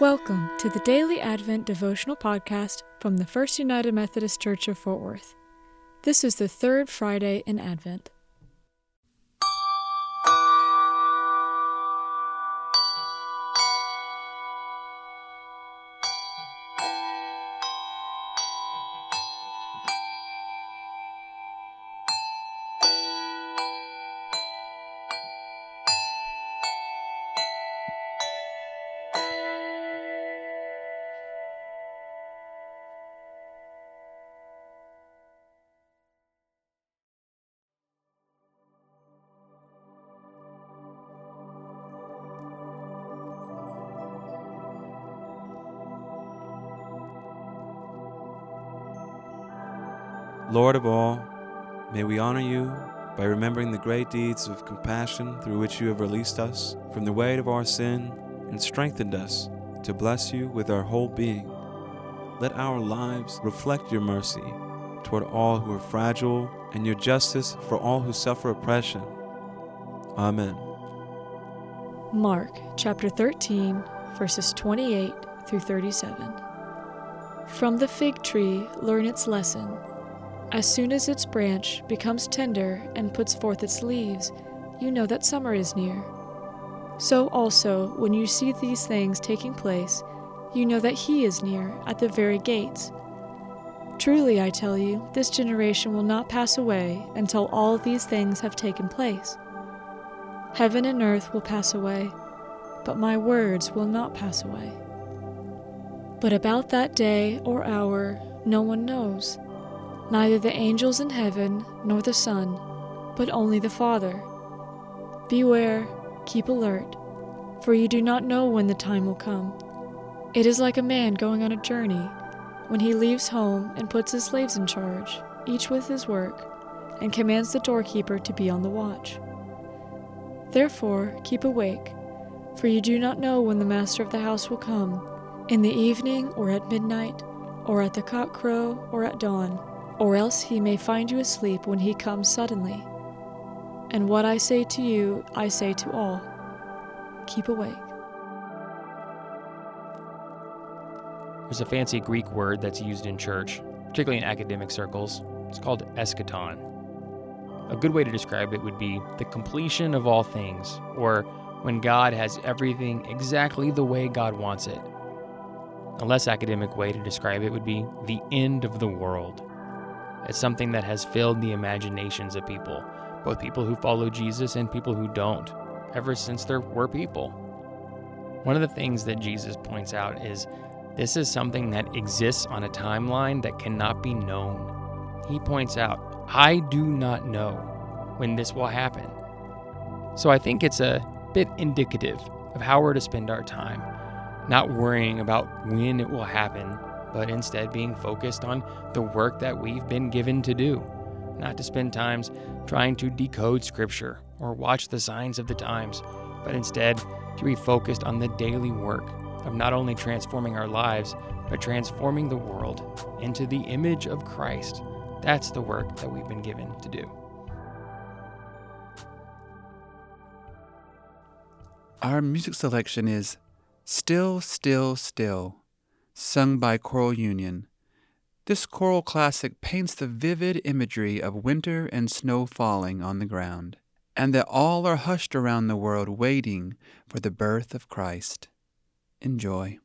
Welcome to the Daily Advent Devotional Podcast from the First United Methodist Church of Fort Worth. This is the third Friday in Advent. Lord of all, may we honor you by remembering the great deeds of compassion through which you have released us from the weight of our sin and strengthened us to bless you with our whole being. Let our lives reflect your mercy toward all who are fragile and your justice for all who suffer oppression. Amen. Mark chapter 13, verses 28 through 37. From the fig tree, learn its lesson. As soon as its branch becomes tender and puts forth its leaves, you know that summer is near. So also, when you see these things taking place, you know that He is near, at the very gates. Truly, I tell you, this generation will not pass away until all these things have taken place. Heaven and earth will pass away, but my words will not pass away. But about that day or hour, no one knows neither the angels in heaven nor the Son, but only the Father. Beware, keep alert, for you do not know when the time will come. It is like a man going on a journey, when he leaves home and puts his slaves in charge, each with his work, and commands the doorkeeper to be on the watch. Therefore, keep awake, for you do not know when the master of the house will come, in the evening or at midnight, or at the cockcrow or at dawn or else he may find you asleep when he comes suddenly. And what I say to you, I say to all keep awake. There's a fancy Greek word that's used in church, particularly in academic circles. It's called eschaton. A good way to describe it would be the completion of all things, or when God has everything exactly the way God wants it. A less academic way to describe it would be the end of the world. It's something that has filled the imaginations of people, both people who follow Jesus and people who don't, ever since there were people. One of the things that Jesus points out is this is something that exists on a timeline that cannot be known. He points out, I do not know when this will happen. So I think it's a bit indicative of how we're to spend our time, not worrying about when it will happen, but instead being focused on the work that we've been given to do, not to spend times trying to decode scripture or watch the signs of the times, but instead to be focused on the daily work of not only transforming our lives, but transforming the world into the image of Christ. That's the work that we've been given to do. Our music selection is Still, Still, Still sung by Choral Union. This choral classic paints the vivid imagery of winter and snow falling on the ground, and that all are hushed around the world waiting for the birth of Christ. Enjoy.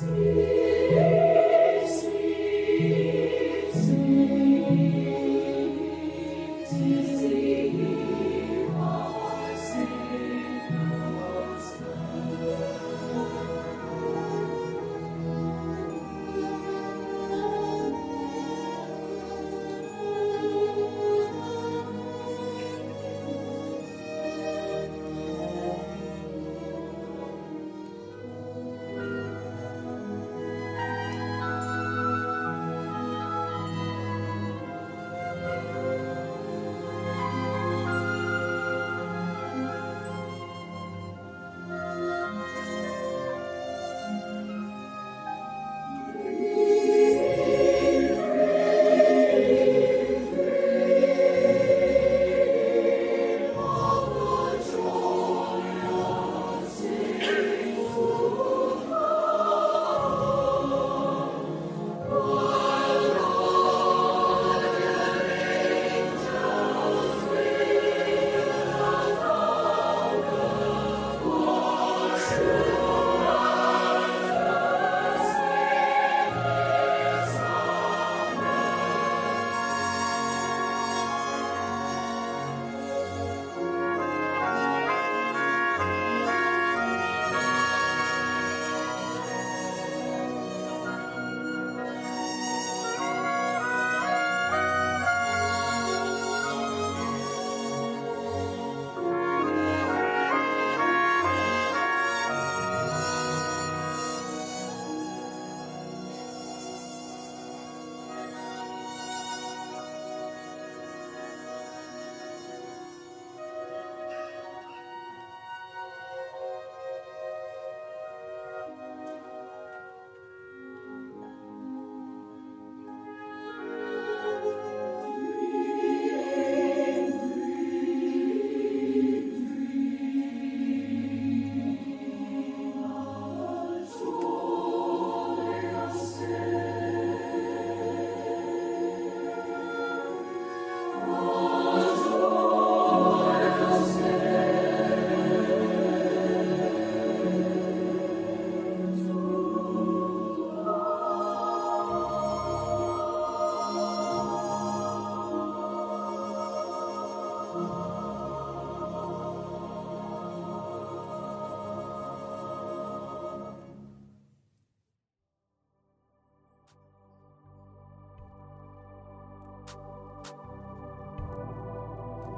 see.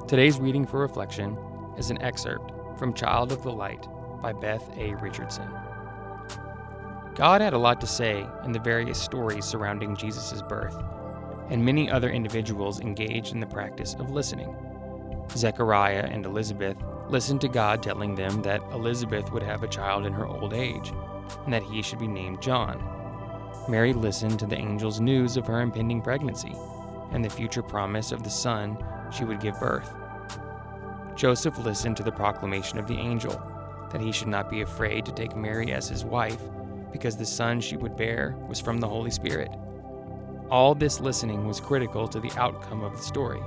Today's reading for reflection is an excerpt from Child of the Light by Beth A. Richardson. God had a lot to say in the various stories surrounding Jesus' birth, and many other individuals engaged in the practice of listening. Zechariah and Elizabeth listened to God telling them that Elizabeth would have a child in her old age, and that he should be named John. Mary listened to the angel's news of her impending pregnancy and the future promise of the son she would give birth. Joseph listened to the proclamation of the angel that he should not be afraid to take Mary as his wife because the son she would bear was from the Holy Spirit. All this listening was critical to the outcome of the story.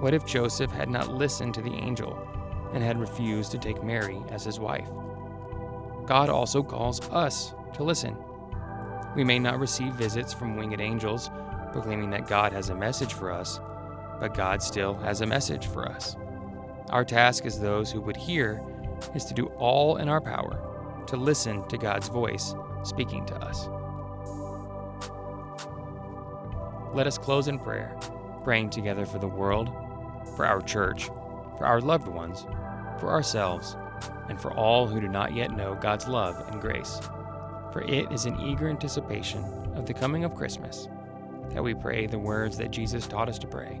What if Joseph had not listened to the angel and had refused to take Mary as his wife? God also calls us to listen. We may not receive visits from winged angels proclaiming that God has a message for us, but God still has a message for us. Our task as those who would hear is to do all in our power to listen to God's voice speaking to us. Let us close in prayer, praying together for the world, for our church, for our loved ones, for ourselves, and for all who do not yet know God's love and grace. For it is in eager anticipation of the coming of Christmas that we pray the words that Jesus taught us to pray,